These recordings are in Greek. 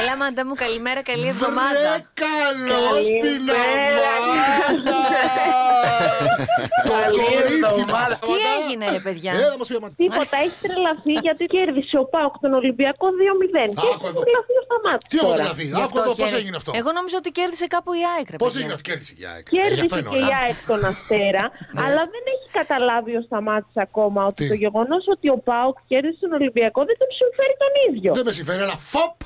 Έλα, μαντά μου, καλημέρα, καλή εβδομάδα. Βρε καλό στην Αμάντα! Το κορίτσι μας! Τι έγινε, ρε παιδιά; Έλα μας πει Αμάντα. Τίποτα, έχεις τρελαθεί γιατί κέρδισε ο Πάοκ τον Ολυμπιακό 2-0. Και Άκου έχεις εδώ. τρελαθεί ο Σταμάτη. Τι έχω τώρα. τρελαθεί, Γι' άκου εδώ πώς χαίρεσαι. έγινε αυτό; Εγώ νόμιζα ότι κέρδισε κάπου η ΑΕΚ, ρε Πώς παιδιά. έγινε αυτό, κέρδισε και η ΑΕΚ; Ε, γι' Κέρδισε αυτό είναι και η όλα. ΑΕΚ τον Αστέρα, Ναι. αλλά δεν έχει καταλάβει ο Σταμάτης ακόμα ότι Τι; το γεγονός ότι ο Πάοκ κέρδισε τον Ολυμπιακό δεν τον συμφέρει τον ίδιο. Δεν με συμφέρει, αλλά φοπ!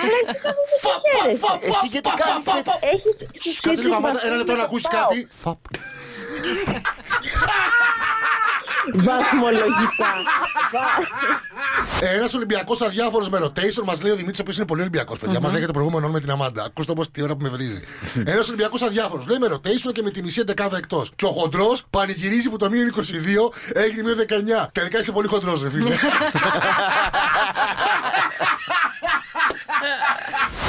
Αλλά εσύ καθόλου δεν Φοπ, χαίρεσαι. φοπ, Εσύ φοπ, γιατί φοπ, κάνεις φοπ, έτσι; φοπ. Έχεις Σ, Κάτσε λίγο, Αμάντα, ένα λεπτό να ακούσεις κάτι. Φοπ. Βαθμολογικά. Ένας Ολυμπιακός αδιάφορος με rotation μας λέει ο Δημήτρης, ο οποίος είναι πολύ Ολυμπιακός, παιδιά. Μας λέγεται το προηγούμενο με την Αμάντα. Ακούστε όμως τι ώρα που με βρίζει. Ένας Ολυμπιακός αδιάφορος λέει με rotation και με τη μισή εντεκάδα εκτός. Και ο χοντρός πανηγυρίζει που το μείον 22 έγινε μείον 19. Τελικά είσαι πολύ χοντρός, ρε φίλε.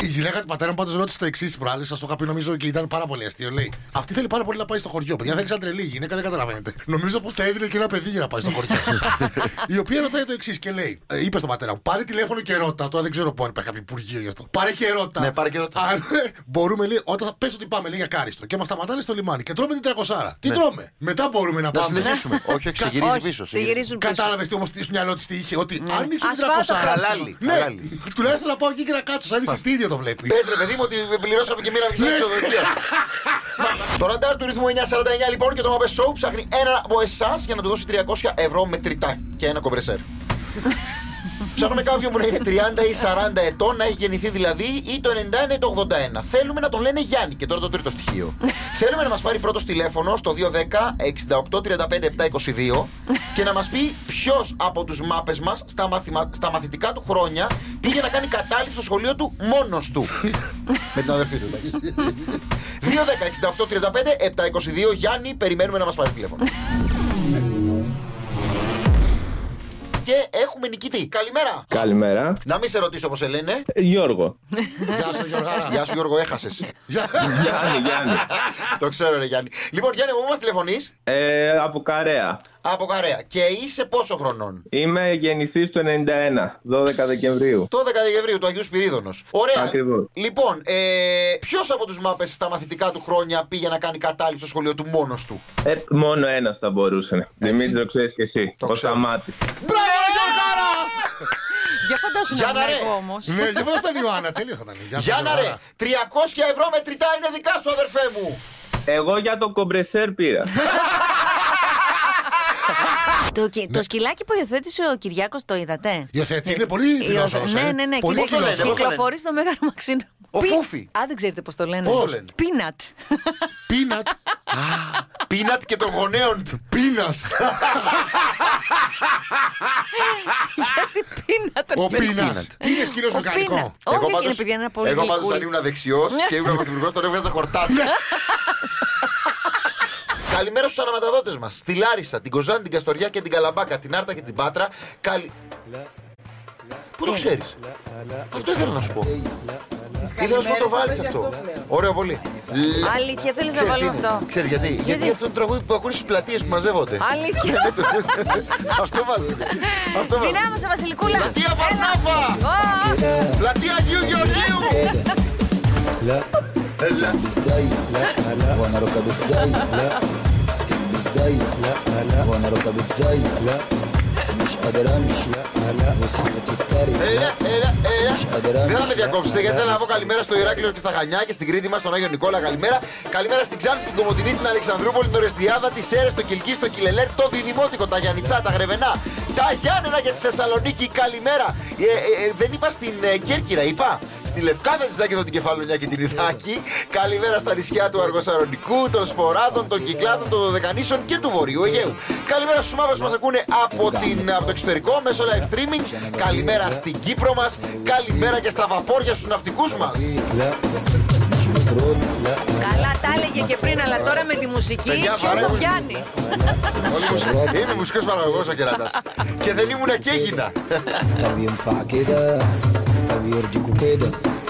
Η γυναίκα του πατέρα μου πάντως ρώτησε το εξής προάλλη. Σας το είχα πει νομίζω και ήταν πάρα πολύ αστείο. Λέει Αυτή θέλει πάρα πολύ να πάει στο χωριό. Παιδιά θέλει σαν τρελή. Η γυναίκα δεν καταλαβαίνετε. Νομίζω πως θα έδινε και ένα παιδί για να πάει στο χωριό. η οποία ρωτάει το εξής και λέει: ε, Είπε στον πατέρα μου, πάρε τηλέφωνο και ρώτα. Τώρα δεν ξέρω πού αν υπάρχει κάποιο υπουργείο γι' αυτό. Πάρε και ρώτα. Ναι, πάρε και ρώτα. Αν ε, μπορούμε, λέει, όταν θα πες ότι πάμε, λέει για κάριστο και μας σταματάνε στο λιμάνι και τρώμε την τρακοσάρα. Τι τρώμε; Μετά μπορούμε να Να πάμε. συνεχίσουμε. Όχι, όχι, σε γυρίζει Όχι, πίσω. σε γυρίζουν πίσω. Κατάλαβες τι όμως τι στο μυαλό της τι είχε. Ότι αν ανοίξω την Ασφάλτο, τρακοσάρα. χαλάλι, Ναι, χαλάλι. τουλάχιστον να πάω εκεί και να κάτσω. Σαν εισιτήριο το βλέπει. Πες ρε παιδί μου ότι πληρώσαμε και μοίραμε και Ναι. σε ξενοδοχεία. Το ραντάρ του ρυθμού 949 λοιπόν και το Mapes Show ψάχνει έναν από εσάς για να του δώσει 300 ευρώ μετρητά και ένα κομπρεσέρ. Ψάχνουμε κάποιον που να είναι 30 ή 40 ετών, να έχει γεννηθεί δηλαδή ή το 91 ή το 81. Θέλουμε να τον λένε Γιάννη και τώρα το τρίτο στοιχείο. Θέλουμε να μας πάρει πρώτος τηλέφωνο στο 210 68 35 722 και να μας πει ποιος από τους μάπες μας στα, μαθημα... στα μαθητικά του χρόνια πήγε να κάνει κατάληψη στο σχολείο του μόνος του. Με την αδερφή του, εντάξει. 210 68 35 722 Γιάννη, περιμένουμε να μας πάρει τηλέφωνο. Και έχουμε νικητή. Καλημέρα. Καλημέρα. Να μην σε ρωτήσω πώς σε λένε. Ε, Γιώργο. Γεια σου, Γιώργα. Γεια σου Γιώργο, έχασες. Γεια. Γιάννη, Γιάννη. το ξέρω, ρε Γιάννη. Λοιπόν, Γιάννη, από πού μας τηλεφωνείς; Ε, από Καρέα. Από Καρέα. Και είσαι πόσο χρονών; Είμαι γεννηθής του 91, 12 Δεκεμβρίου. Το 10 Δεκεμβρίου του Αγίου Σπυρίδωνος. Ωραία. Ακριβώς. Λοιπόν, ε, ποιος από τους μάπε στα μαθητικά του χρόνια πήγε να κάνει κατάληψη στο σχολείο του μόνος του; Ε, μόνο ένας θα μπορούσε. Δημήτρη, το ξέρεις και εσύ. Το ο ξέρω. Σταμάτης. Μπράβο, Γιώργαρα! Για φαντάσου να Γιάννα, ήμουν ρε. εγώ όμως. Ναι, και πώς ήταν η Ιωάννα, τέλειο θα ήταν. Γεια σου, Γιάννα, ρε, Γιώργαρα. 300 ευρώ μετρητά είναι δικά σου, αδερφέ μου. Εγώ για το κομπρεσέρ πήρα. Το, κι- το σκυλάκι που υιοθέτησε ο Κυριάκος το είδατε; Υιοθέτησε, είναι πολύ φιλόσοφος, Ναι, ε. ναι, ναι. Πολύ Κυκλο- φιλόσοφος. Πώς το λένε, Κυκλοφορεί στο Μέγαρο Μαξίνο. Ο Πι- Φούφι. Α, δεν ξέρετε πώς το λένε. Πώς; το λένε; Πίνατ. Πίνατ. Πίνατ και των γονέων του. Πίνας. Γιατί πίνατ. Ο ρε παιδί. Πίνας. Τι είναι σκύλος Ο μηχανικό. Πίνατ. Όχι, όχι, είναι παιδιά, είναι ένα πολύ εγώ πάντως γλυκούλι. αν ήμουν δεξιός και ήμουν πρωθυπουργός, τώρα έβγαζα χορτάτι. Καλημέρα στου αναμεταδότε μα. Στη Λάρισα, την Κοζάνη, την Καστοριά και την Καλαμπάκα, την Άρτα και την Πάτρα. Καλη... Πού το ξέρει, Αυτό ήθελα να σου πω. Ήθελα να σου πω το βάλει αυτό. Ωραίο πολύ. Αλήθεια, θέλει να Ξέρεις βάλω τι είναι. αυτό. Ξέρεις γιατί. Γιατί αυτό είναι το τραγούδι που ακούνε στι πλατείε που μαζεύονται. Αλήθεια. Αυτό βάζει. Αυτό βάζει. Δυνάμωσε, Βασιλικούλα. Πλατεία Βαρνάβα! Ω, Πλατεία Αγίου Γεωργίου! لا Έλα. ازاي لا لا وانا ركب ازاي لا ازاي لا لا وانا ركب ازاي لا مش قادر امشي لا لا واصحابي تتريق Έλα, έλα, έλα. مش قادر Δεν θα με امشي διακόψετε γιατί θέλω να πω καλημέρα στο Ηράκλειο και στα Χανιά και στην Κρήτη μα, στον Άγιο Νικόλα. Καλημέρα. Καλημέρα στην Ξάνθη, την Κομωτινή, την Αλεξανδρούπολη, την Ορεστιάδα, τη Σέρε, το Κιλκί, το Κιλελέρ, το Διδημότικο, τα Γιανιτσά, τα Γρεβενά, τα Γιάννενα για τη Θεσσαλονίκη. Καλημέρα. Ε, ε, ε, δεν είπα στην ε, Κέρκυρα, είπα. στη Λευκάδα τη Ζάκη, την Κεφαλονιά και την Ιδάκη. Καλημέρα στα νησιά του Αργοσαρονικού, των Σποράδων, των Κυκλάδων, των Δωδεκανήσεων και του Βορείου Αιγαίου. Καλημέρα στους μαύρους που μας ακούνε από, την, από το εξωτερικό μέσω live streaming. Καλημέρα στην Κύπρο μας. Καλημέρα και στα βαπόρια στους ναυτικούς μας. Καλά, τα έλεγε και πριν, αλλά τώρα με τη μουσική ποιος το πιάνει; Είμαι μουσικός παραγωγός ο Κεράτας. Και δεν ήμουνα και έγινα. Javier Yucuqueda.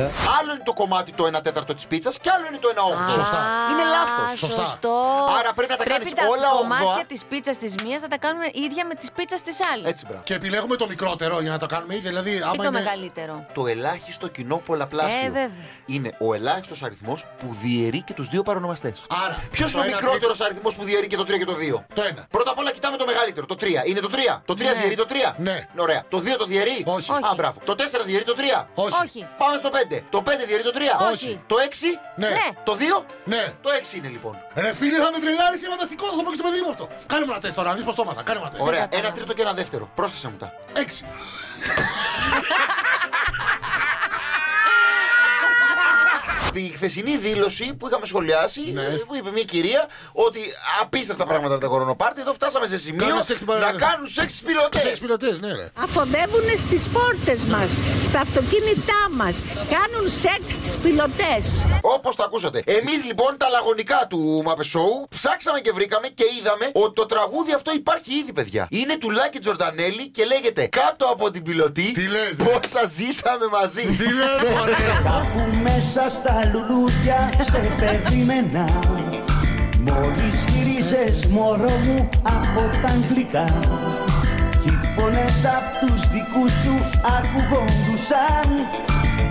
Άλλο είναι το κομμάτι το 1 τέταρτο της πίτσας και άλλο είναι το 1 όγδοο. Σωστά. Είναι λάθος. Σωστά. Σωστό. Άρα πρέπει να τα κάνεις όλα όγδοα. Τα κομμάτια της πίτσας της μίας να τα κάνουμε ίδια με τη πίτσας της άλλης. Και επιλέγουμε το μικρότερο για να το κάνουμε ίδια. Δηλαδή, άμα το μεγαλύτερο. Το ελάχιστο κοινό πολλαπλάσιο. Ε, είναι ο ελάχιστος αριθμός που διαιρεί και τους δύο παρονομαστές. Άρα, ποιος είναι ο μικρότερος αριθμός που διαιρεί και το 3 και το 2. Το 1. Πρώτα απ' όλα κοιτάμε το μεγαλύτερο, το 3. Είναι το 3. Το 3 ναι. διαιρεί το 3. Ναι. Ωραία. Το 2 το διαιρεί; Όχι. Α, μπράβο. Το 4 διαιρεί το 3. Όχι. Πάμε στο 5. Το 5 διαιρεί το 3. Όχι. Το 6. Ναι. Ναι. Το 2. Ναι. Το 6 είναι λοιπόν. Ρε φίλε, θα με τρελάρει, είναι φανταστικός. Θα το πω και στο παιδί μου αυτό. Κάνε μου ένα τεστ τώρα, να δει πώς το έμαθα. Κάνε μου ένα τεστ. Ωραία. κατάλαβα. Ένα τρίτο και ένα δεύτερο. Πρόσθεσε μου τα. Έξι. Στη χθεσινή δήλωση που είχαμε σχολιάσει, Ναι. ε, που είπε μια κυρία ότι απίστευτα πράγματα με τα κορονοπάρτι. Εδώ φτάσαμε σε σημείο Κάνουν σεξ να παρα- κάνουν σεξ πιλωτές. Σεξ πιλωτές, ναι, ρε. Αφοδεύουν στις πόρτες μας, στα αυτοκίνητά μας. Κάνουν σεξ στις πιλωτές. Όπως το ακούσατε. Εμείς λοιπόν τα λαγωνικά του Μαπε Show ψάξαμε και βρήκαμε και είδαμε ότι το τραγούδι αυτό υπάρχει ήδη, παιδιά. Είναι του Λάκη Τζορντανέλη και λέγεται Κάτω από την πιλωτή. Τι λες, ρε; Πόσα ζήσαμε μαζί. Τι λες, μωρέ; Κάπου μέσα στα λουλούδια σε περίμενα Μόλις γύριζες μωρό μου από τα αγγλικά Κι οι φωνές απ' τους δικούς σου ακουγόντουσαν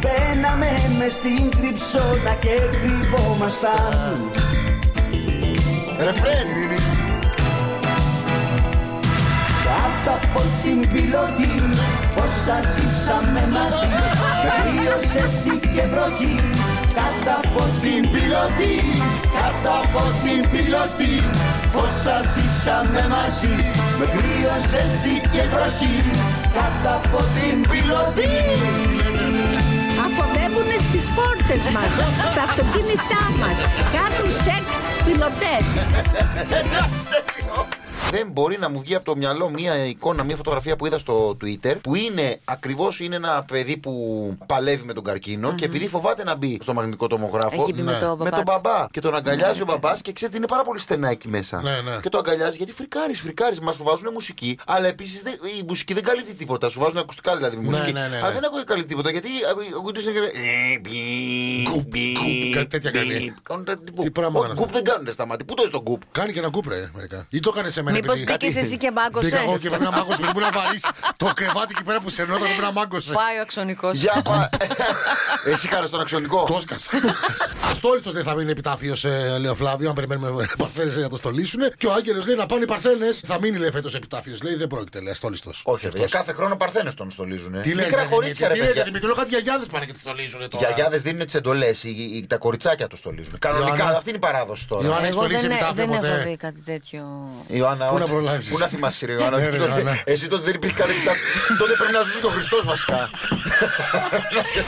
Μπαίναμε μες στην κρυψώνα και κρυβόμασταν. Ρεφρέν. Κάτω από την πιλωτή Όσα ζήσαμε μαζί. Κρύωσε και βροχή Κάτω από την πιλωτή Κάτω από την πιλωτή Όσα ζήσαμε μαζί. Με κρύωσε και βροχή Κάτω από την πιλωτή στις πόρτες μας, στα αυτοκίνητά μας. Κάνουν σεξ στις πιλωτές. Δεν μπορεί να μου βγει από το μυαλό μια εικόνα, μια φωτογραφία που είδα στο Twitter που είναι ακριβώς είναι ένα παιδί που παλεύει με τον καρκινο και επειδή φοβάται να μπει στο μαγνητικό τομογράφο. Έχει πει με Ναι. το Με μπαμπά τον του. μπαμπά. Και τον αγκαλιάζει ο μπαμπάς και ξέρετε είναι πάρα πολύ στενά εκεί μέσα. Ναι, ναι. Και το αγκαλιάζει γιατί φρικάρεις, φρικάρεις. Μα σου βάζουν μουσική, αλλά επίσης η μουσική δεν καλύπτει τίποτα. Σου βάζουν ακουστικά δηλαδή με Ναι, μουσική. ναι, ναι, ναι. Αλλά δεν ακούει καλύπτει τίποτα γιατί ακούγεται στην Γκουπ, γκουπ, κάτι τέτοια κάνει. Γκουπ. Τι πράγμα είναι αυτό. Γκουπ δεν κάνουν στα μάτια. Πού το έχεις το γκουπ. Κάνει και ένα κούπρε μερικά. Ή το έκανε σε μένα. Μήπως επειδή- μπήκες εσύ και μάγκωσες; Μπήκα εγώ και πρέπει να μάγκωσε. Πρέπει να βαρύσεις το κρεβάτι εκεί πέρα που σερνόταν πρέπει να μάγκωσες. Πάει ο αξονικός. Για πα. Εσύ χάρη στον αξιονικό. Το έσκασα. Αστόλιστος δεν θα μείνει επιτάφιος, ε, λέει ο Φλάβιο, αν περιμένουμε Παρθένες για να το στολίσουν. Και ο Άγγελος λέει να πάνε οι Παρθένες. Θα μείνει λέει φέτος επιτάφιος. Λέει δεν πρόκειται, λέει αστόλιστος. Όχι, για κάθε χρόνο παρθένες τον στολίζουν. Τι λες, Μικρά κορίτσια, ρε τι λες, παιδιά. γιατί με κάτι γιαγιάδε πάνε και τι στολίζουν τώρα. Γιαγιάδε δίνουν τις εντολές, τα κοριτσάκια το στολίζουν. Κανονικά, Ιωάννα. αυτή είναι η παράδοση τώρα. Ιωάννα, έχεις Εγώ στολίσει δεν, επιτάφιο δεν έχω ποτέ; δει κάτι τέτοιο. Ιωάννα, Πού να όχι. προλάβεις; Πού να θυμάσαι, ρε Ιωάννα. Ναι, ρε, Τότε- Ιωάννα. Εσύ τότε δεν υπήρχε καλή επιτάφιο. Τότε πρέπει να ζούσε και ο Χριστός βασικά.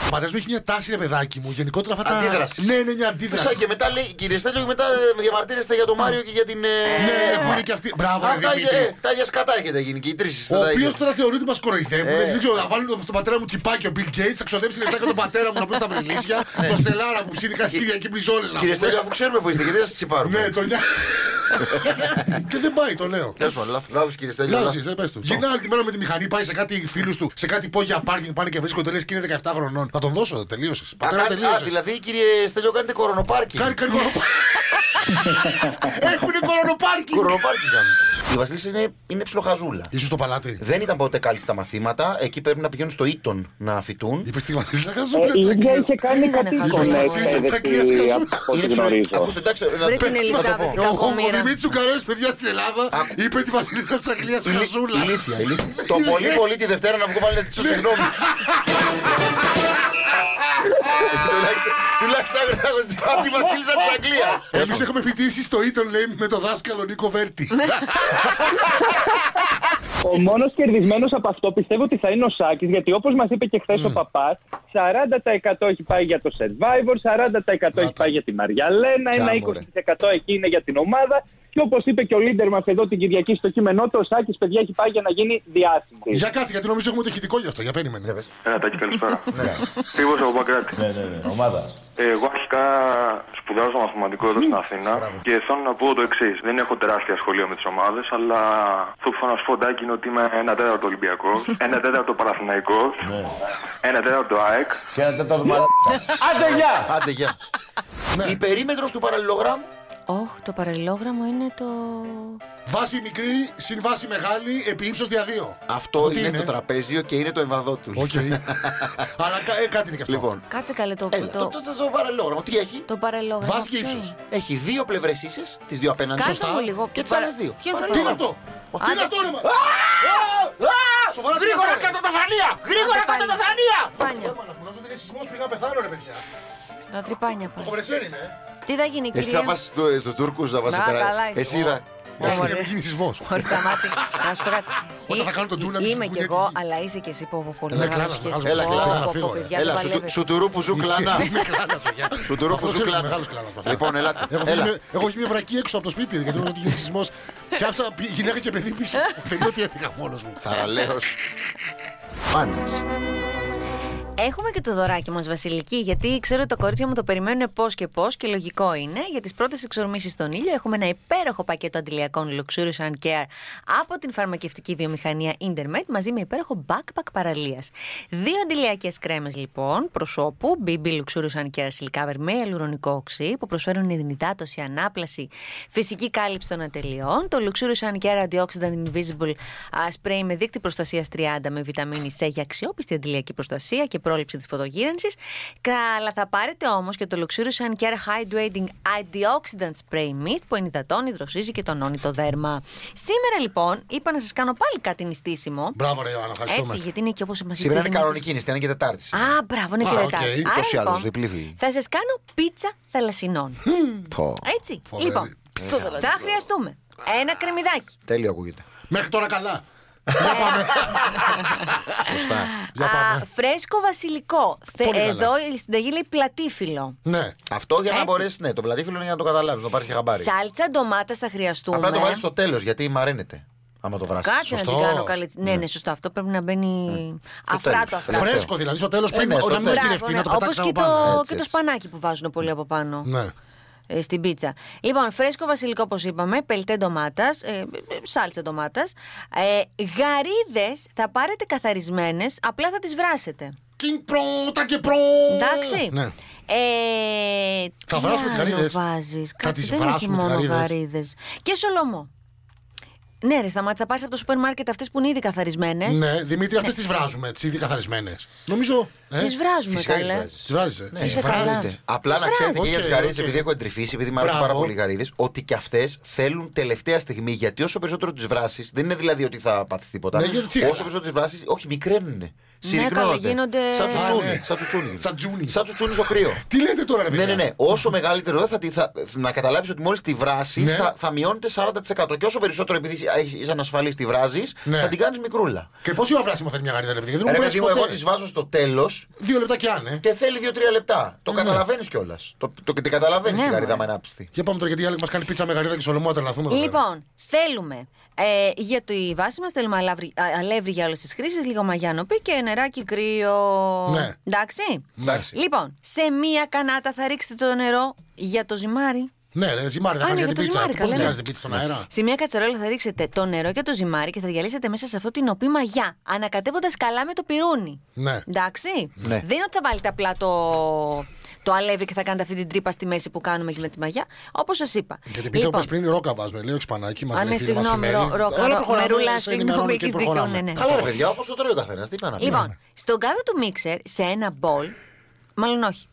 Ο πατέρα μου έχει μια τάση, ρε παιδάκι μου, γενικότερα αυτά τα. Αντίδρασης. Ναι, ναι, μια αντίδραση. Μισά και μετά λέει, κύριε Στέλιο, και μετά ε, διαμαρτύρεστε για τον Μάριο και για την. ε, Ναι, έχουν γίνει και αυτοί. Μπράβο, ρε Αυτά, Δημήτρη. ε, τα ίδια σκατά έχετε γίνει και οι τρεις. Ο οποίος τώρα θεωρεί ότι μας κοροϊδεύουν. Ε. Δεν ξέρω, θα βάλουν στον πατέρα μου τσιπάκι ο Bill Gates, θα ξοδέψει λεφτά για τον πατέρα μου να πει στα βρελίσια. το Στελάρα που ψήνει κάτι Κυριακή μπριζόλε να Ε. Κύριε πούμε. Στέλιο, αφού ξέρουμε που είστε, γιατί δεν σας τσιπάρουμε. Ναι, το νιά. Και δεν πάει, το λέω. Τέλος πάντων, λάθος κύριε Στέλιο. Λάθος, λάθος. δεν πες του. Γυρνάει όλη τη μέρα με τη μηχανή, πάει σε κάτι φίλους του, σε κάτι πόγια πάρκινγκ, πάνε και βρίσκονται λες και είναι 17 χρονών. Θα τον δώσω, τελείωσες. Α, Πατέρα, κάνει- Α, τελείωσε. δηλαδή κύριε Στέλιο, κάνετε κορονοπάρκι. Κάνει κάνει κορονοπάρκινγκ. Έχουνε κορονοπάρκινγκ. Κορονοπάρκι κάνουν. Η Βασίλισσα είναι, είναι ψιλοχαζούλα. Ήσουν στο παλάτι. Δεν ήταν ποτέ καλή στα μαθήματα. Εκεί πρέπει να πηγαίνουν στο Ήτον να φοιτούν. Είπε στη Βασίλισσα Ε, χαζούλα η ίδια τσακλίας. είχε κάνει Δεν είναι κατοίκον χαζό. εκπαίδευση Είναι από ό,τι Είναι ψιλο- γνωρίζω. Ακούστε, εντάξει, να- Βρε την πες- Ελισάβετ, θα το η πω. Ο- Ο κακομοίρα. Δημήτρης Τσουκαρέ, παιδιά στην Ελλάδα, είπε τη Βασίλισσα τη Αγγλία χαζούλα. Ηλίθεια, ηλίθεια. Το πολύ πολύ τη Δευτέρα να βγω πάλι να ζητήσω συγγνώμη. Τουλάχιστον- Τουλάχιστον να έχω στην της Βασίλισσας της Αγγλίας. Εμείς έχουμε φοιτήσει στο Ήτον, λέει, με το δάσκαλο Νίκο Βέρτη. Ο μόνος κερδισμένος από αυτό πιστεύω ότι θα είναι ο Σάκης, γιατί όπως μας είπε και χθες ο παπάς, 40% έχει πάει για το survivor, 40% έχει πάει για τη Μαριαλένα, ένα Τσάμπο, ρε. 20% εκεί είναι για την ομάδα. Και όπως είπε και ο leader μας εδώ την Κυριακή στο κείμενό του, ο Σάκης, παιδιά, έχει πάει για να γίνει διάσημος. Για κάτσε, γιατί νομίζω έχουμε το ηχητικό γι' αυτό. Για περίμενε. Ένα τάκι καλησπέρα. Φίβος από Παγκράτη. Ναι, ναι, ναι, ομάδα. Εγώ αρχικά σπουδάζω μαθηματικό εδώ στην Αθήνα και θέλω να πω το εξής. Δεν έχω τεράστια σχολεία με τις ομάδες, αλλά αυτό που θέλω να σου πω Τάκη, είναι ότι είμαι ένα τέταρτο Ολυμπιακός, ένα τέταρτο Παραθυναϊκό, ένα τέταρτο ΑΕΚ. Και ένα τέταρτο μαλάκα. Άντε γεια! Άντε, γεια. Ναι. Η περίμετρος του παραλληλογράμμου. Όχ, το παραλληλόγραμμο είναι το. Βάση μικρή, συν βάση μεγάλη, επί ύψος δια δύο. Αυτό Τι είναι, είναι; το τραπέζιο και είναι το εμβαδό του. Οκ. Αλλά κα- ε, κάτι είναι και αυτό. Λοιπόν, Κάτσε καλέ το. έλα, το, το, το, το παραλληλόγραμμο τι έχει; το παραλληλόγραμμο. Βάση και ποιο ύψος. είναι; Έχει δύο πλευρές ίσε, τις δύο απέναντι. Κάτσε Σωστά. μου λίγο. Και τις Παρα- άλλες δύο. Ποιο είναι το Τι είναι παραλληλόγραμμο; αυτό, τι είναι αυτό, ρε μα. Σοβαρά, τι Γρήγορα είναι αυτό, ρε; κάτω τα θρανία! Γρήγορα Άντε κάτω πάλι. τα θρανία! Τρυπάνια. Αίμα, να κουνάω, ότι είναι σεισμός, πήγα να πεθάνω, ρε παιδιά. Τα τρυπάνια Το πάλι. κομπρεσέρ είναι, ε. Τι θα γίνει, Εσύ κυρία. θα πας στο, στο Τούρκους να πας Α, καλά, είσαι. Εσύ θα. Εσύ Ωραία. για να γίνεις σεισμός. Χωρίς τα μάτια. Να σου πω κάτι. Όταν θα Ή- κάνω τον τούναμι, Είμαι την κι κουνιέται εγώ, εκεί. αλλά είσαι κι εσύ που πολύ Έλα, μεγάλο κλάνας, σχέση. μεγάλος, Έλα, Πω, κλάνα, πω, φύγω, πω, ρε. παιδιά, Έλα, δεν σου, παλεύετε. σου τουρού που ζου κλανά. Είμαι κλάνας, παιδιά. Σου τουρού που Αυτό ζου ξέρεις, κλανά. μεγάλος κλάνας με αυτά. Λοιπόν, ελάτε. Έχω φύγει Έλα. με- Έχω γίνει μια βρακή έξω από το σπίτι, ρε, γιατί νομίζω ότι γίνεται σεισμό. Και άφησα πι- γυναίκα και παιδί πίσω. Δεν είναι ότι έφυγα μόνος μου. Θαραλέος. Μάνας. Έχουμε και το δωράκι μας, Βασιλική, γιατί ξέρω ότι τα κορίτσια μου το περιμένουν πώς και πώς και λογικό είναι. Για τις πρώτες εξορμήσεις στον ήλιο έχουμε ένα υπέροχο πακέτο αντιλιακών Luxurious and Care από την φαρμακευτική βιομηχανία Intermed μαζί με υπέροχο backpack παραλίας. Δύο αντιλιακές κρέμες λοιπόν προσώπου, BB Luxurious and Care Silicover με αλουρονικό οξύ που προσφέρουν ενυδάτωση, ανάπλαση, φυσική κάλυψη των ατελειών. Το Luxurious and Care Antioxidant Invisible α, Spray με δείκτη προστασίας 30 με βιταμίνη C για αξιόπιστη αντιλιακή προστασία και πρόληψη της φωτογύρανσης. Καλά, θα πάρετε όμως και το Luxurious Sun Care Hydrating Antioxidant Spray Mist που ενυδατώνει, δροσίζει και τονώνει το δέρμα. Σήμερα λοιπόν είπα να σας κάνω πάλι κάτι νηστίσιμο. Μπράβο, ρε Ιωάννα, Έτσι, ευχαριστούμε. γιατί είναι και όπως μας είπε. Σήμερα είναι η Δημήτρης. κανονική νηστεία, είναι και Τετάρτη. Α, μπράβο, είναι Α, και οκ. Τετάρτη. Άρα, Τόσοι άλλους, λοιπόν, διπλή. θα σας κάνω πίτσα θαλασσινών. Πω. Έτσι. Φοβερή. Λοιπόν, θα χρειαστούμε ένα κρεμμυδάκι. Τέλειο ακούγεται. Μέχρι τώρα καλά. Για πάμε. Σωστά. Για Α, πάμε. φρέσκο βασιλικό. Θε- Πολύ καλά. εδώ η συνταγή λέει πλατήφυλλο. Ναι. Αυτό για να Έτσι. μπορέσεις, ναι, το πλατήφυλλο είναι για να το καταλάβεις, να το πάρεις και χαμπάρι. Σάλτσα ντομάτας θα χρειαστούμε. Απλά το βάλεις στο τέλος γιατί μαραίνεται. Άμα το βράσει. Κάτσε να την Σωστό. κάνω καλή. Ναι, ναι, σωστό. Αυτό πρέπει να μπαίνει Στο αφράτο. τέλος. αφράτο. Τελευταίο. Φρέσκο δηλαδή, στο τέλος Ε, πριν ναι, στο να μην τέλος. γυρευτεί, να το Όπω πετάξεις και, από πάνω. το, Έτσι, και το έτσι. σπανάκι που βάζουν πολύ από πάνω. Ναι. Ε, στην πίτσα. Λοιπόν, φρέσκο βασιλικό όπως είπαμε, πελτέ ντομάτας, ε, ε, σάλτσα ντομάτας. Ε, Γαρίδες θα πάρετε καθαρισμένες, απλά θα τις βράσετε. Κιν πρώτα και πρό. Εντάξει. Ναι. Ε, Θα τι βράσουμε τις άλλο γαρίδες. βάζεις; Θα Κάτσε, τις δεν έχει βράσουμε τις μόνο γαρίδες. γαρίδες. Και σολομό. Ναι, ρε, σταμάτη, θα πάρεις από το σούπερ μάρκετ αυτές που είναι ήδη καθαρισμένες. Ναι, Δημήτρη, αυτές τις βράζουμε, τις ήδη καθαρισμένες. Νομίζω. ε, Τις βράζουμε, Φυσικά τις καλέ. βράζεις. Τις βράζεις, ε; Ναι, Είσαι τις καλά. βράζετε. Απλά να Τις ξέρετε και για βράζεις. τι Οκ, γαρίδε, οκ. επειδή έχω εντρυφήσει, επειδή μου αρέσουν Μπράβο. πάρα πολύ οι γαρίδες, ότι και αυτές θέλουν τελευταία στιγμή. Γιατί όσο περισσότερο τις βράσει, δεν είναι δηλαδή ότι θα πάθεις τίποτα. Ναι, γιατί τσίχλα. όσο περισσότερο τις βράσει, όχι, μικραίνουν. Ναι, καλά, γίνονται- Σαν Α, τσουτσούνι. ναι. Σαν τσουτσούνι. Σαν τζούνι. Σαν τσουτσούνι στο κρύο. Τι λέτε τώρα, ρε Ναι, παιδιά; ναι, ναι. Όσο μεγαλύτερο δεν θα, τη- θα, να καταλάβεις ότι μόλις τη βράσει Ναι. θα, θα μειώνεται 40%. Και όσο περισσότερο επειδή είσαι- είσαι ανασφαλής τη βράζεις, Ναι. θα την κάνεις μικρούλα. Και πόση ώρα βράσιμο θέλεις μια γαρίδα, ρε παιδιά; Δεν Ρε μου παιδί βράσει μου, εγώ ποτέ. τις βάζω στο τέλος Δύο λεπτά και αν, ε. και θέλει 2-3 λεπτά. Το Ναι. καταλαβαίνεις κιόλας. Το, το, την καταλαβαίνεις Ναι, τη γαρίδα μωρέ. με ανάπτυστη. Για πάμε τώρα γιατί μας κάνει πίτσα με γαρίδα και σολομό, να τρελαθούμε εδώ. πέρα. Λοιπόν, θέλουμε ε, για τη βάση μας θέλουμε αλεύρι, α, αλεύρι για όλες τις χρήσεις, λίγο μαγιάνοπι και νεράκι κρύο. Ναι. Εντάξει. Εντάξει. Λοιπόν, σε μία κανάτα θα ρίξετε το νερό για το ζυμάρι. Ναι, ρε, ζυμάρι, θα Α, κάνει ναι, για για την το πίτσα. ζυμάρι, Πώς καλά, ναι. βγάζετε πίτσα στον αέρα; Σε μία κατσαρόλα θα ρίξετε το νερό για το ζυμάρι και θα διαλύσετε μέσα σε αυτό την οπή μαγιά, ανακατεύοντας καλά με το πυρούνι. Ναι. Εντάξει. Ναι. Δεν είναι ότι θα βάλετε απλά το, το αλεύρι και θα κάνετε αυτή την τρύπα στη μέση που κάνουμε και με τη μαγιά. Όπως σας είπα. Για την πίτσα που Λοιπόν, είπες πριν, ρόκα βάζουμε. Λέει ο Ξπανάκι, μας Α, λέει ναι, φίλη μας η συγγνώμη, Μέρη. ρο- ρόκα, Όλα ρο- προχωράμε, μερούλα, σε συγγνώμη, ενημερώνω και έχεις δίκιο, προχωράμε. ναι, ναι. Καλά, ρε παιδιά, όπως το τρώει ο καθένας. Τι είπα να πει. Λοιπόν, στον κάδο του μίξερ, σε ένα μπολ, μάλλον όχι,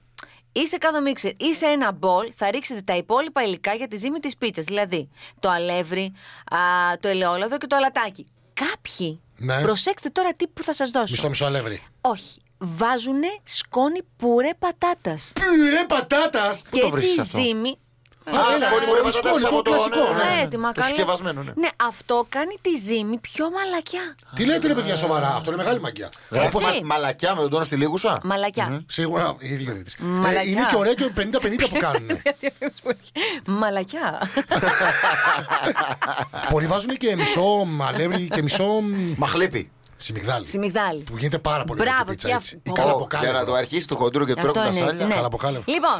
ή σε κάδο μίξερ ή σε ένα μπολ θα ρίξετε τα υπόλοιπα υλικά για τη ζύμη της πίτσας. Δηλαδή το αλεύρι, α, το ελαιόλαδο και το αλατάκι. Κάποιοι, Ναι. προσέξτε τώρα τι που θα σας δώσω. Μισό μισό αλεύρι. Όχι. Βάζουνε σκόνη πουρέ πατάτας. Πυρέ πατάτας! Και το έτσι βρίσκεις η αυτό; ζύμη. Α, Βέβαια, σκόνη ε, μπορεί να σκόνη, πατάς από το κλασικό, ναι, ναι, ναι. έτοιμα, Το καλά. συσκευασμένο, ναι. Ναι, αυτό κάνει τη ζύμη πιο μαλακιά. Τι λέτε, ρε παιδιά, σοβαρά. Αυτό είναι μεγάλη μαγιά. Γράφει Έτσι. μα- μαλακιά με τον τόνο στη λίγουσα. Μαλακιά. Σίγουρα η ίδια είναι. Μαλακιά. Είναι και ωραία και 50-50 που κάνουν. Μαλακιά. Πολλοί βάζουν και μισό αλεύρι και μισό. Μαχλίπι. Σιμιγδάλι. Σιμιγδάλι. Που γίνεται πάρα πολύ Μπράβο, με την πίτσα και έτσι. αυ- Η Ω, Για καλαμποκάλευρο. να το αρχίσει του χοντρού και του Αυτό τρώγουν τα είναι έτσι, σάλια. ναι. καλαμποκάλευρο. Λοιπόν,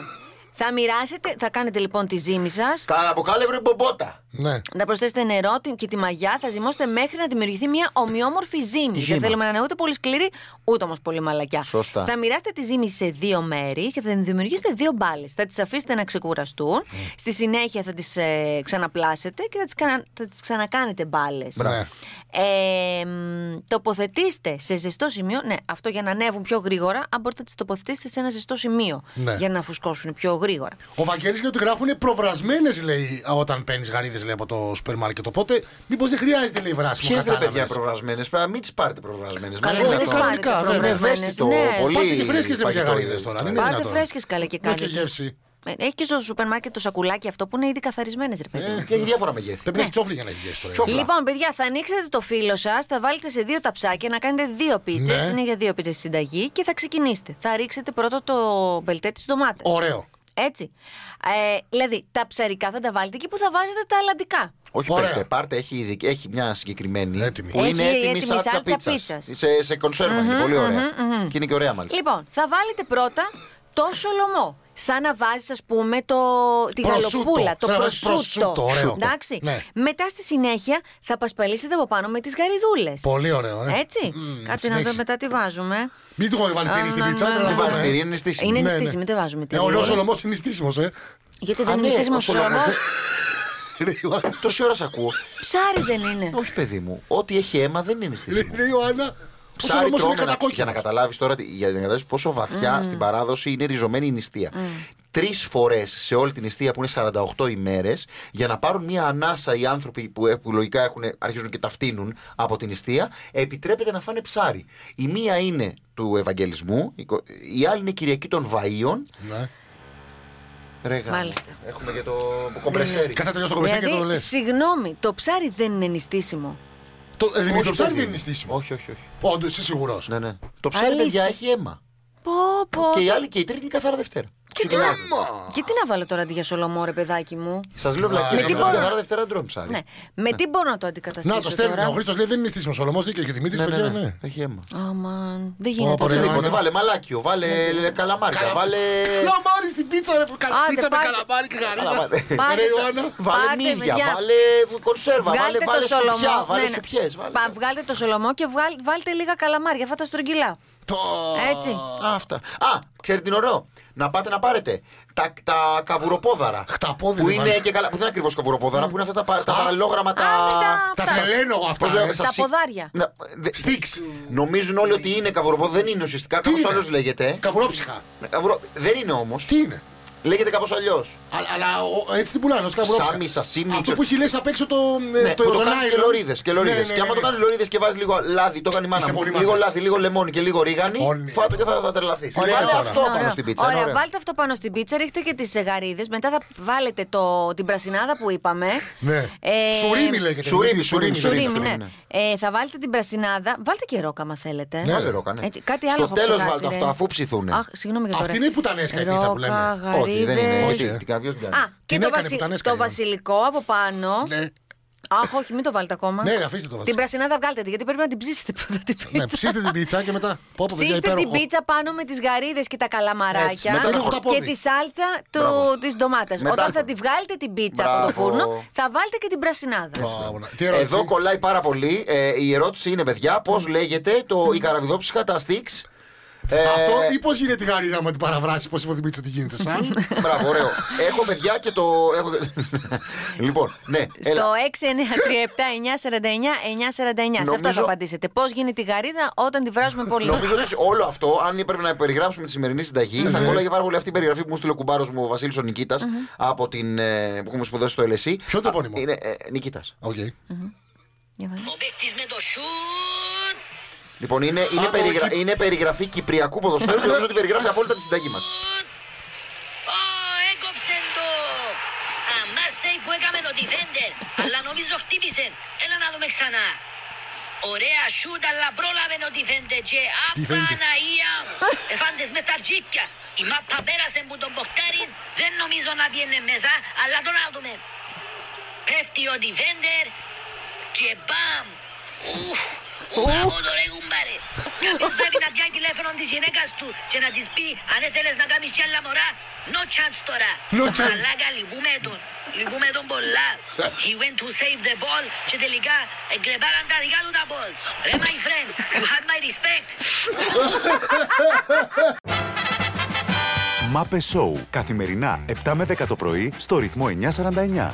θα μοιράσετε, θα κάνετε λοιπόν τη ζύμη σας. Καλαμποκάλευρο ή μπομπότα. Ναι. Θα προσθέσετε νερό τη- και τη μαγιά, θα ζυμώσετε μέχρι να δημιουργηθεί μια ομοιόμορφη ζύμη. Ζύμα. Δεν θέλουμε να είναι ούτε πολύ σκληρή, ούτε όμως πολύ μαλακιά. Σωστά. Θα μοιράσετε τη ζύμη σε δύο μέρη και θα δημιουργήσετε δύο μπάλες. Θα τις αφήσετε να ξεκουραστούν. Στη συνέχεια θα τις ε, ξαναπλάσετε και θα τις κανα... θα τις ξανακάνετε μπάλες. Ναι. Ε, μ, τοποθετήστε σε ζεστό σημείο. Ναι, αυτό για να ανέβουν πιο γρήγορα, αν μπορείτε να τις τοποθετήσετε σε ένα ζεστό σημείο. Ναι. Για να φουσκώσουν πιο γρήγορα. Ο Βαγγέλης λέει ότι γράφουν προβρασμένες, λέει, όταν παίρνεις γαρίδε, λέει, από το σούπερ μάρκετ. Οπότε, μήπως δεν χρειάζεται, λέει, βράσιμο. Ποιες ρε κατάλαβες; παιδιά προβρασμένες, πρέπει να μην τις πάρετε προβρασμένες. Καλά, μην τις πάρετε προβρασμένες, ευαίσθητο, ναι. πολύ. Πάτε και φρέσκες, ρε παιδιά, φαγητό γαρίδες είναι. τώρα, αν είναι Πάρτε δυνατόν. φρέσκες καλά και Ναι, κάνετε. και γεύση. Ε, Έχει και στο σούπερ μάρκετ το σακουλάκι αυτό που είναι ήδη καθαρισμένες, ρε παιδί. μου. Και έχει διάφορα μεγέθη. Πρέπει να έχει τσόφλι για να έχει γεύση τώρα. Τσόφλι. Λοιπόν, παιδιά, θα ανοίξετε το φύλλο σας, θα βάλετε σε δύο ταψάκια να κάνετε δύο πίτσες. Ναι. Είναι για δύο πίτσες συνταγή και θα ξεκινήσετε. Θα ρίξετε πρώτο το μπελτέ της ντομάτας. Ωραίο. Έτσι. Ε, δηλαδή, τα ψαρικά θα τα βάλετε εκεί που θα βάζετε τα αλλαντικά. Όχι, Ωραία. πάρτε, πάρτε έχει, ειδική- έχει μια συγκεκριμένη Έτοιμη. που Έχει είναι έτοιμη, έτοιμη σάλτσα σάλτσα πίτσας. πίτσας. Σε, σε κονσέρβα είναι πολύ ωραία. Και είναι και ωραία μάλιστα. Λοιπόν, θα βάλετε πρώτα το σολομό. Σαν να βάζεις, ας πούμε, το, τη Προσούτο. γαλοπούλα, το Σαν να βάζεις προσούτο. προσούτο, ωραίο. Εντάξει. Ναι. Μετά στη συνέχεια θα πασπαλίσετε από πάνω με τις γαριδούλες. Πολύ ωραίο, ε. Έτσι. Μμμ, Κάτσε να συνέχισε. δω μετά τι βάζουμε. Μην του έχω βάλει Α, τυρί στην ναι, πίτσα. ναι, θέλω να ναι. δω, Δεν βάζει ε. τυρί, είναι στήσιμο. Είναι Ναι, ναι. νηστίσιμη, δεν βάζουμε Ε, τυρί. ο νέο Σολομό είναι νηστίσιμος, ε. Γιατί Α, δεν είναι ναι, νηστίσιμο ο Σολομός. σολομό. Ρε Ιωάννα. Τόση ώρα σ' ακούω. Ψάρι δεν είναι. Όχι, παιδί μου. Ό,τι έχει αίμα δεν είναι στήσιμο. Ρε Ιωάννα. Ο Ψάρι Σολομός είναι τρώμε να- για να κατακόκκινος. καταλάβεις τώρα τι- για να καταλάβεις πόσο βαθιά στην παράδοση είναι ριζωμένη η νηστεία. Τρεις φορές σε όλη την νηστεία που είναι 48 ημέρες, για να πάρουν μια ανάσα οι άνθρωποι που, ε, που λογικά έχουν, αρχίζουν και ταυτίνουν από την νηστεία, επιτρέπεται να φάνε ψάρι. Η μία είναι του Ευαγγελισμού, η κο- η άλλη είναι Κυριακή των Βαΐων. Ναι. Ρε, γάμο. Μάλιστα. Έχουμε και το κομπρεσέρι. Κάτσε να τελειώσει το κομμεσί και το Δηλαδή, λες. συγγνώμη, το ψάρι δεν είναι νηστίσιμο. Το ε, Δημήτρη, το Όχι, ψάρι παιδί δεν μου. είναι νηστίσιμο. Όχι, όχι, όχι. Όντως, είσαι σίγουρος. Ναι, ναι. Το ψάρι, Αλήθεια. παιδιά, έχει αίμα. Πω, πω. Και η άλλη και η τρίτη είναι καθαρά Δευτέρα. Και τι Ξεκινάμε. αίμα. Και τι να βάλω τώρα αντί για σολομό, ρε παιδάκι μου; Σας λέω βλακία. Με Με τι την μπορώ- καθαρά Δευτέρα δεν τρώμε ψάρι. Ναι. Με τι μπορώ να το αντικαταστήσω. Να το στέλνει. τώρα; Ο Χρήστος λέει δεν είναι νηστίσιμο. Ο Σολομός δίκαιο και ο Δημήτρης, Ναι, ναι, παιδιά, ναι. ναι. Έχει αίμα. Αμαν, δεν Ω, γίνεται. ωραία. Οτιδήποτε, ναι. βάλε μαλάκιο, βάλε καλαμάρια, Καλα- βάλε. Καλαμάρι στην πίτσα, ρε. που κα- Άντε, Πίτσα με πάρτε. καλαμάρι και γαρίδα. Καλαμάρι. Πάρτε Ρε το- Ιωάννα. Βάλε Πάρτε, μύδια, παιδιά. βάλε κονσέρβα, βάλε, Βγάλτε βάλε το σολομό. σουπιά, βάλε Ναι, ναι. σουπιές, βάλε. Πα- Βγάλτε το σολομό και βγάλ- βάλτε λίγα καλαμάρια, αυτά τα στρογγυλά. Το- Έτσι. Α, αυτά. Α, ξέρετε τι είναι ωραίο. Να πάτε να πάρετε τα, τα καβουροπόδαρα. Χταπόδι, Που ρε, είναι βάλε. και καλά. Που δεν είναι ακριβώς καβουροπόδαρα, που είναι αυτά τα, πα- τα παραλληλόγραμμα. Τα, Α, στα- Τα αυτά. τρελαίνω εγώ αυτά. Πώς λέω, ε. σας- Τα ποδάρια. Να- δε- Στίξ. Νομίζουν όλοι ότι είναι καβουροπόδαρα. Δεν είναι ουσιαστικά. Τι Κάπω είναι; άλλος λέγεται. Καβουρόψυχα. Καβουρο... Δεν είναι όμως. Τι είναι; Λέγεται κάπως αλλιώς. Α- Αλλά ο- έτσι την πουλάνε ως καβουρόψυχα. Σάμι, σασίμι, Αυτό ξέρω- που έχει λες απ' έξω το. ε, Ναι, το που το το κάνεις και nylon. λωρίδες. Και, λωρίδες. Ναι, ναι, και άμα ναι, το ναι. κάνεις λωρίδες και βάζεις λίγο λάδι, το έκανε η μάνα Είσαι μου. πολύ Λίγο μάγκας. λάδι, λίγο λεμόνι και λίγο ρίγανη. Όνει. Φάτε και θα, θα τρελαθείς. Ωραία Βάλτε τώρα. αυτό Ωραίο. πάνω στην πίτσα. είναι Ωραία, ωραίο. βάλτε αυτό πάνω στην πίτσα, ρίχτε και τις γαρίδε. Μετά θα βάλετε το, την πρασινάδα που είπαμε. Ναι. Ε, Σουρίμι λέγεται. σουρίμι, Δημήτρη, σουρίμι, Σουρίμι, σουρίμι, ναι. ναι. Ε, θα βάλετε την πρασινάδα. Βάλτε και ρόκα, αν θέλετε. Ναι, Βάλε ρόκα, ναι. Έτσι, κάτι άλλο Στο έχω τέλος ξεχάσει, βάλτε ρε. αυτό αφού ψηθούν. Αχ, συγγνώμη για τώρα. Αυτή είναι η πουτανέσκα η πίτσα που λέμε. Ρόκα, Όχι, δεν είναι. γαρίδες. Όχι, ε. την καρδιά σου πιάνει. Α, και Την το, έκανε βασι- πουτανέσκα το η Άννα. βασιλικό από πάνω. Ναι. Αχ, όχι, μην το βάλετε ακόμα. Ναι, ρε, αφήστε το Την βασιλικό. πρασινάδα βγάλτε τη, γιατί πρέπει να την ψήσετε πρώτα την πίτσα. Ναι, ψήστε την πίτσα και μετά. Πω, πω, παιδιά, Ψήστε την υπέροχο. πίτσα πάνω με τις γαρίδες και τα Έτσι, καλαμαράκια μετά το χταπόδι. και τη σάλτσα Μπράβο. της ντομάτας. Μετά Όταν το- θα τη βγάλετε την πίτσα από το Μπράβο. φούρνο, θα βάλετε και την πρασινάδα. Μπράβο, ναι. Τι ερώτηση; Εδώ κολλάει πάρα πολύ. Ε, η ερώτηση είναι, παιδιά, πώς λέγεται το, η καραβιδόψυχα, τα sticks. Ε, Αυτό ή πώς γίνεται η γαρίδα με την παραβράση, πώς είπε ο Δημήτρης ότι γίνεται σαν; Μπράβο, ωραίο. Έχω παιδιά και το. Έχω... λοιπόν, ναι. έλα. Στο 693-7-949-949. Σε αυτό Νομίζω- θα απαντήσετε. Πώς γίνεται η γαρίδα όταν τη βράζουμε πολύ; Νομίζω ότι όλο αυτό, αν έπρεπε να περιγράψουμε τη σημερινή συνταγή, θα κόλλαγε πάρα πολύ αυτή η περιγραφή που μου στείλε ο κουμπάρος μου ο Βασίλης ο Νικήτας από την. ε, που έχουμε σπουδάσει στο LSE. Ποιο το επώνυμο; Είναι ε, Νικήτας. Οκ. Για βάλε. Ο παίκτης με το σουτ. Λοιπόν, είναι, είναι, Α, περιγρα... όχι. είναι περιγραφή κυπριακού ποδοσφαίρου και νομίζω ότι περιγράφει απόλυτα τη συνταγή μας. Ω, έκοψε το. Α μα save που έκαμε ο defender. Αλλά νομίζω χτύπησε. Έλα να δούμε ξανά. Ωραία σουτ, αλλά πρόλαβε ο defender και Defender. α Παναΐα μου. Εφάντες μες τα τζίπια. Η μάπα πέρασε που τον Μποχτάριν. Δεν νομίζω να πιένε μέσα, αλλά τον να δούμε. Πέφτει ο defender και μπαμ. Ουφ, Μπράβο το ρε κουμπάρε. Κάποιος πρέπει να πιάει τηλέφωνο της γυναίκας του και να της πει αν θέλεις να κάνεις κι άλλα μωρά. No chance τώρα. No chance. Μαλάκα λυπούμε τον. Λυπούμε τον πολλά. He went to save the ball και τελικά εγκρεπάραν τα δικά του τα balls. Ρε my friend, you have my respect. Μάπε Σόου. Καθημερινά 7 με 10 το πρωί στο ρυθμό 949.